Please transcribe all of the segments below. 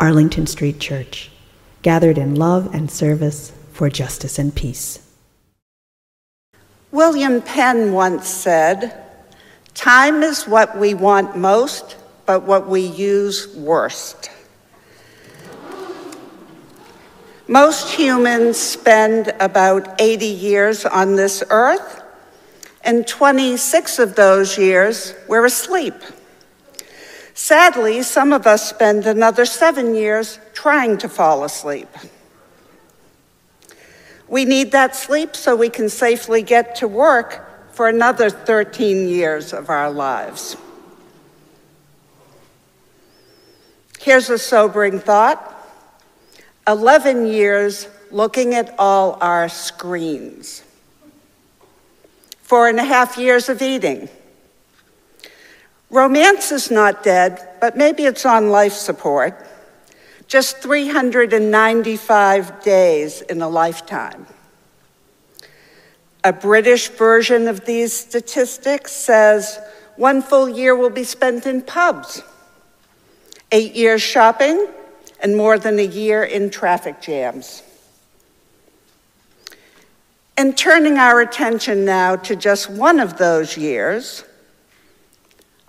Arlington Street Church, gathered in love and service for justice and peace. William Penn once said, Time is what we want most, but what we use worst. Most humans spend about 80 years on this earth, and 26 of those years we're asleep. Sadly, some of us spend another seven years trying to fall asleep. We need that sleep so we can safely get to work for another 13 years of our lives. Here's a sobering thought 11 years looking at all our screens, four and a half years of eating Romance is not dead, but maybe it's on life support. Just 395 days in a lifetime. A British version of these statistics says one full year will be spent in pubs, eight years shopping, and more than a year in traffic jams. And turning our attention now to just one of those years,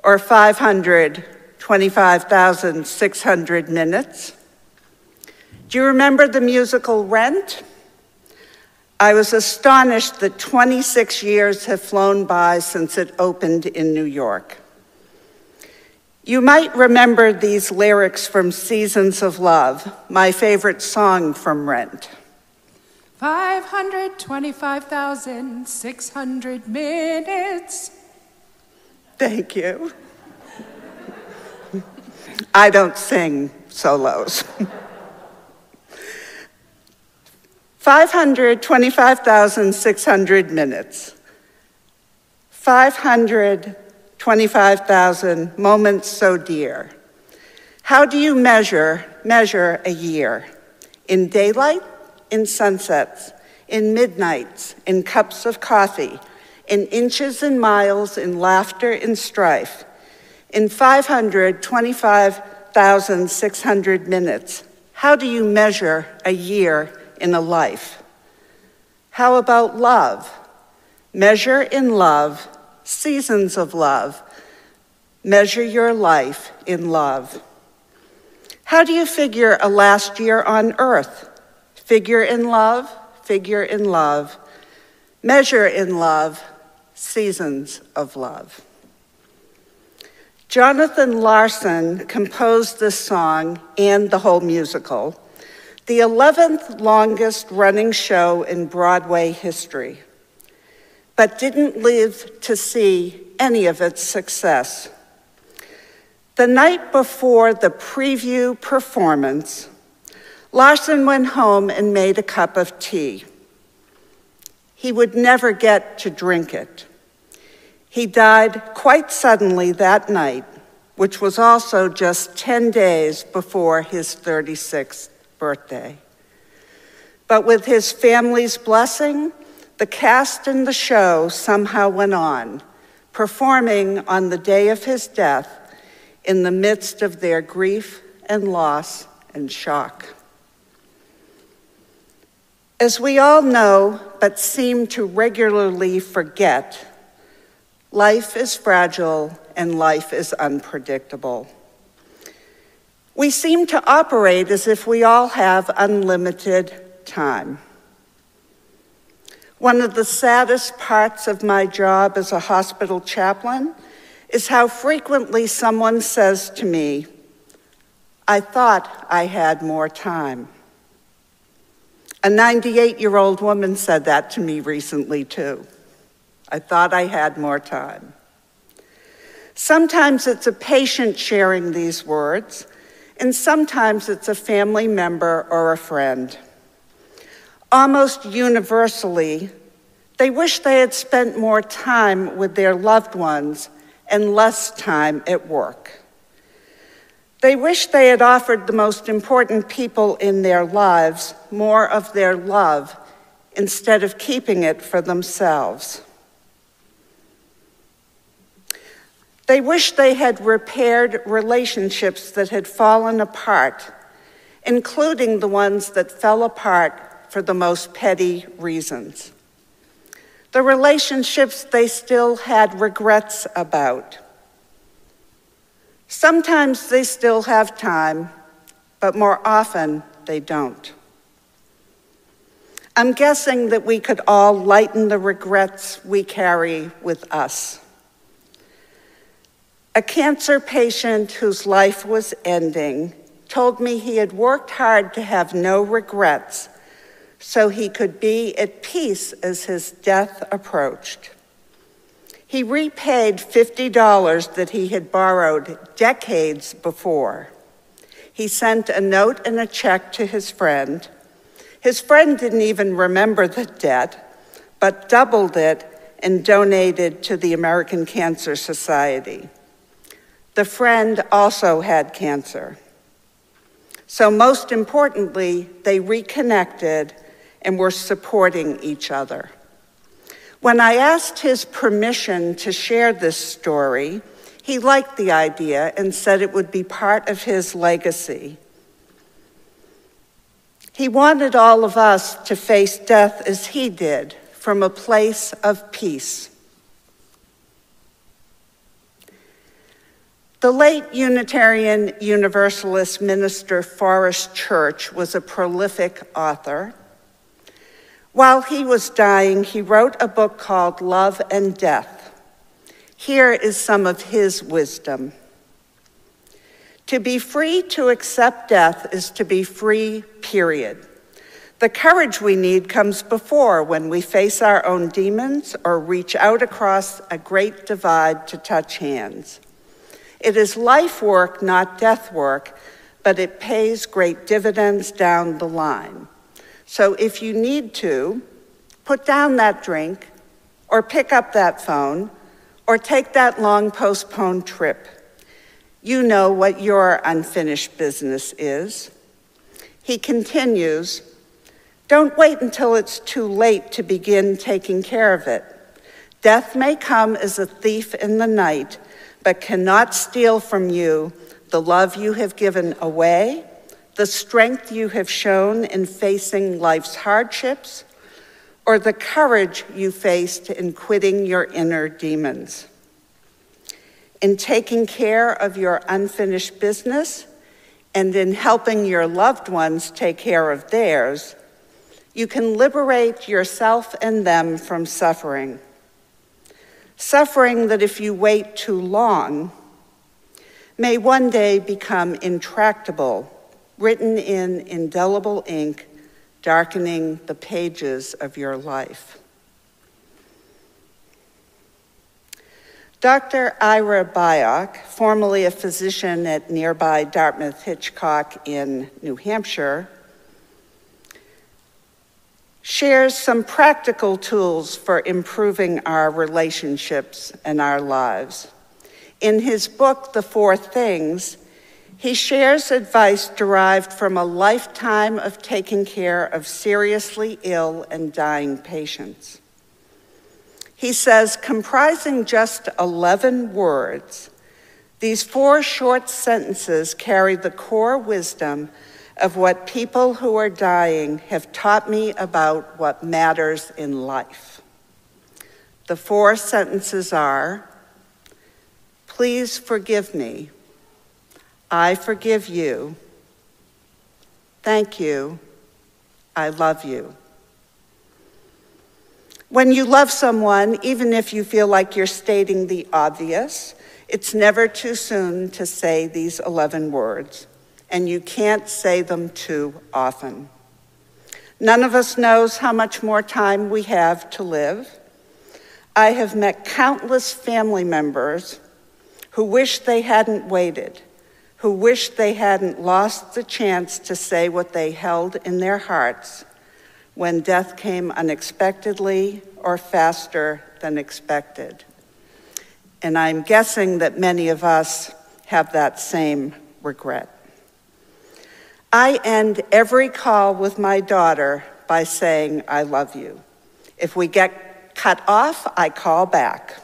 or 525,600 minutes. Do you remember the musical Rent? I was astonished that 26 years have flown by since it opened in New York. You might remember these lyrics from Seasons of Love, my favorite song from Rent. 525,600 minutes. Thank you. I don't sing solos. 525,600 minutes. 525,000 moments so dear. How do you measure measure a year? In daylight, in sunsets, in midnights, in cups of coffee, in inches and miles, in laughter and strife, in 525,600 minutes. How do you measure a year in a life? How about love? Measure in love, seasons of love. Measure your life in love. How do you figure a last year on earth? Figure in love, figure in love, measure in love, Seasons of Love. Jonathan Larson composed this song and the whole musical, the 11th longest running show in Broadway history, but didn't live to see any of its success. The night before the preview performance, Larson went home and made a cup of tea. He would never get to drink it. He died quite suddenly that night, which was also just 10 days before his 36th birthday. But with his family's blessing, the cast and the show somehow went on, performing on the day of his death in the midst of their grief and loss and shock. As we all know, but seem to regularly forget, Life is fragile and life is unpredictable. We seem to operate as if we all have unlimited time. One of the saddest parts of my job as a hospital chaplain is how frequently someone says to me, I thought I had more time. A 98 year old woman said that to me recently, too. I thought I had more time. Sometimes it's a patient sharing these words, and sometimes it's a family member or a friend. Almost universally, they wish they had spent more time with their loved ones and less time at work. They wish they had offered the most important people in their lives more of their love instead of keeping it for themselves. They wish they had repaired relationships that had fallen apart, including the ones that fell apart for the most petty reasons. The relationships they still had regrets about. Sometimes they still have time, but more often they don't. I'm guessing that we could all lighten the regrets we carry with us. A cancer patient whose life was ending told me he had worked hard to have no regrets so he could be at peace as his death approached. He repaid $50 that he had borrowed decades before. He sent a note and a check to his friend. His friend didn't even remember the debt, but doubled it and donated to the American Cancer Society. The friend also had cancer. So, most importantly, they reconnected and were supporting each other. When I asked his permission to share this story, he liked the idea and said it would be part of his legacy. He wanted all of us to face death as he did, from a place of peace. The late Unitarian Universalist minister Forrest Church was a prolific author. While he was dying, he wrote a book called Love and Death. Here is some of his wisdom. To be free to accept death is to be free, period. The courage we need comes before when we face our own demons or reach out across a great divide to touch hands. It is life work, not death work, but it pays great dividends down the line. So if you need to, put down that drink, or pick up that phone, or take that long postponed trip. You know what your unfinished business is. He continues Don't wait until it's too late to begin taking care of it. Death may come as a thief in the night, but cannot steal from you the love you have given away the strength you have shown in facing life's hardships, or the courage you faced in quitting your inner demons. In taking care of your unfinished business and in helping your loved ones take care of theirs, you can liberate yourself and them from suffering. Suffering that, if you wait too long, may one day become intractable written in indelible ink, darkening the pages of your life. Dr. Ira Byock, formerly a physician at nearby Dartmouth Hitchcock in New Hampshire, shares some practical tools for improving our relationships and our lives. In his book, The Four Things, he shares advice derived from a lifetime of taking care of seriously ill and dying patients. He says, comprising just 11 words, these four short sentences carry the core wisdom of what people who are dying have taught me about what matters in life. The four sentences are Please forgive me I forgive you. Thank you. I love you. When you love someone, even if you feel like you're stating the obvious, it's never too soon to say these 11 words, and you can't say them too often. None of us knows how much more time we have to live. I have met countless family members who wish they hadn't waited who wish they hadn't lost the chance to say what they held in their hearts when death came unexpectedly or faster than expected. And I'm guessing that many of us have that same regret. I end every call with my daughter by saying, I love you. If we get cut off, I call back,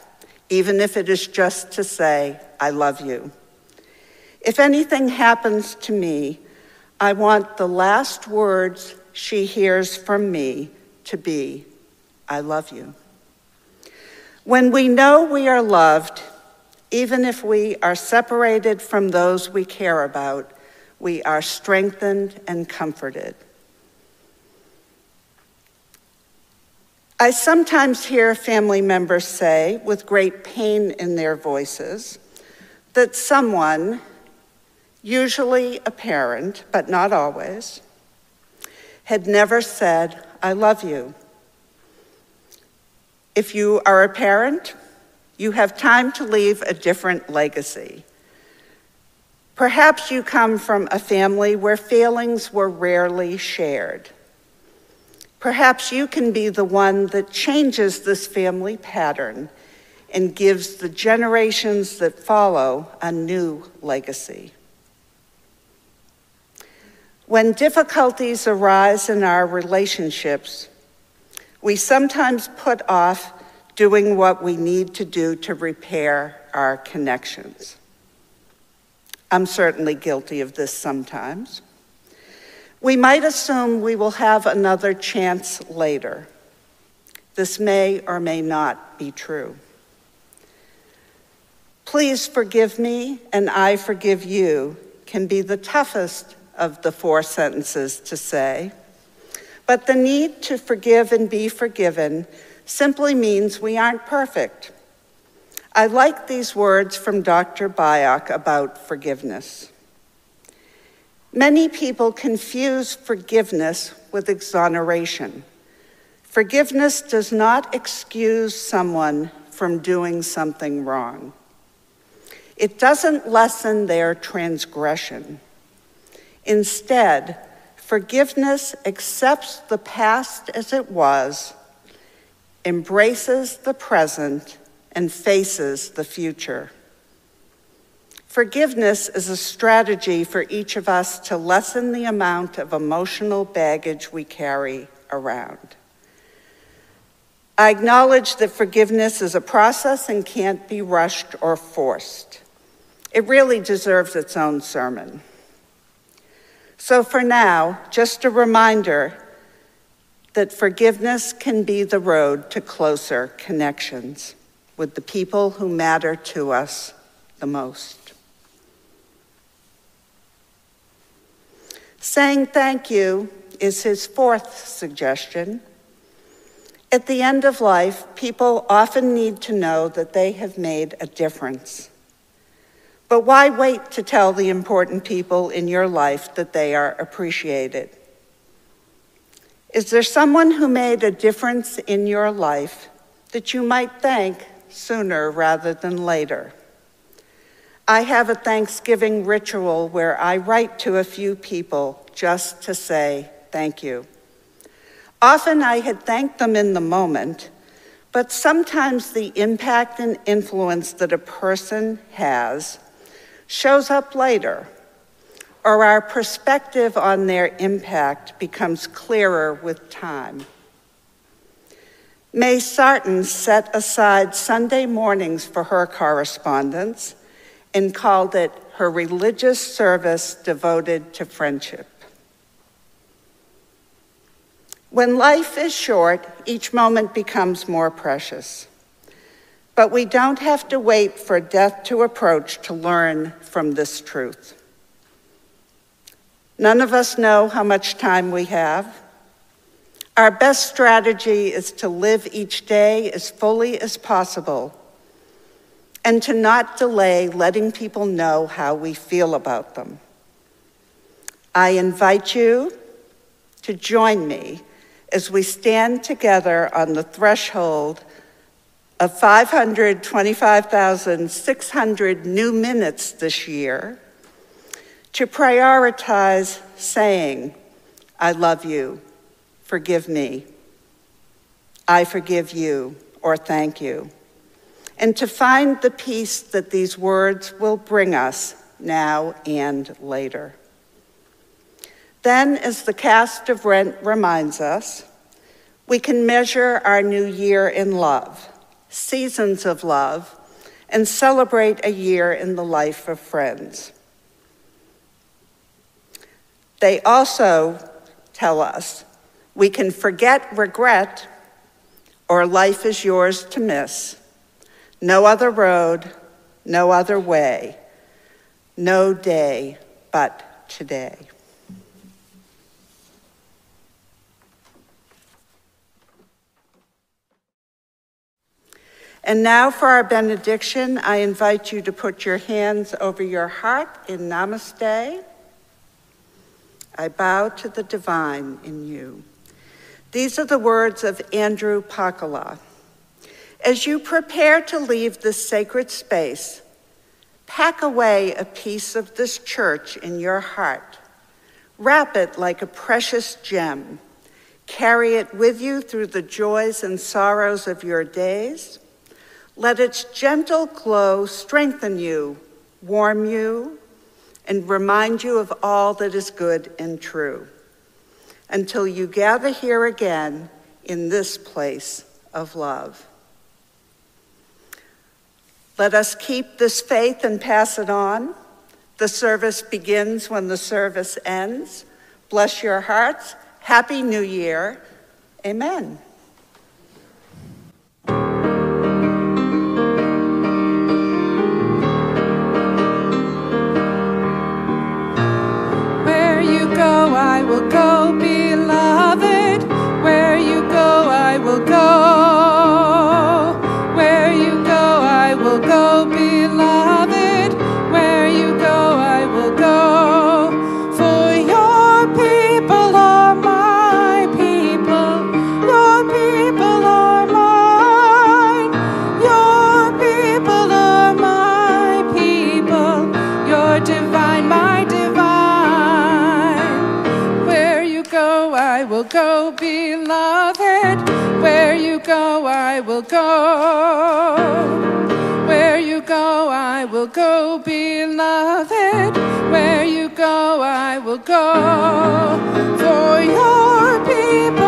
even if it is just to say, I love you. If anything happens to me, I want the last words she hears from me to be, I love you. When we know we are loved, even if we are separated from those we care about, we are strengthened and comforted. I sometimes hear family members say, with great pain in their voices, that someone, usually a parent, but not always, had never said, I love you. If you are a parent, you have time to leave a different legacy. Perhaps you come from a family where feelings were rarely shared. Perhaps you can be the one that changes this family pattern and gives the generations that follow a new legacy. When difficulties arise in our relationships, we sometimes put off doing what we need to do to repair our connections. I'm certainly guilty of this sometimes. We might assume we will have another chance later. This may or may not be true. Please forgive me and I forgive you can be the toughest of the four sentences to say, but the need to forgive and be forgiven simply means we aren't perfect. I like these words from Dr. Byock about forgiveness. Many people confuse forgiveness with exoneration. Forgiveness does not excuse someone from doing something wrong. It doesn't lessen their transgression. Instead, forgiveness accepts the past as it was, embraces the present, and faces the future. Forgiveness is a strategy for each of us to lessen the amount of emotional baggage we carry around. I acknowledge that forgiveness is a process and can't be rushed or forced. It really deserves its own sermon. So, for now, just a reminder that forgiveness can be the road to closer connections with the people who matter to us the most. Saying thank you is his fourth suggestion. At the end of life, people often need to know that they have made a difference. But why wait to tell the important people in your life that they are appreciated? Is there someone who made a difference in your life that you might thank sooner rather than later. I have a Thanksgiving ritual where I write to a few people just to say thank you. Often I had thanked them in the moment, but sometimes the impact and influence that a person has shows up later, or our perspective on their impact becomes clearer with time. May Sarton set aside Sunday mornings for her correspondence and called it her religious service devoted to friendship. When life is short, each moment becomes more precious. But we don't have to wait for death to approach to learn from this truth. None of us know how much time we have. Our best strategy is to live each day as fully as possible and to not delay letting people know how we feel about them. I invite you to join me as we stand together on the threshold of 525,600 new minutes this year to prioritize saying, I love you, forgive me, I forgive you, or thank you, and to find the peace that these words will bring us now and later. Then, as the cast of Rent reminds us, we can measure our new year in love, seasons of love, and celebrate a year in the life of friends. They also tell us we can forget regret or life is yours to miss. No other road, no other way, no day but today. And now for our benediction, I invite you to put your hands over your heart in namaste. I bow to the divine in you. These are the words of Andrew Pakula. As you prepare to leave this sacred space, pack away a piece of this church in your heart. Wrap it like a precious gem. Carry it with you through the joys and sorrows of your days let its gentle glow strengthen you, warm you, and remind you of all that is good and true until you gather here again in this place of love. Let us keep this faith and pass it on. The service begins when the service ends. Bless your hearts. Happy New Year. Amen. beloved. Where you go, I will go. Where you go, I will go, beloved. Where you go, I will go. For your people.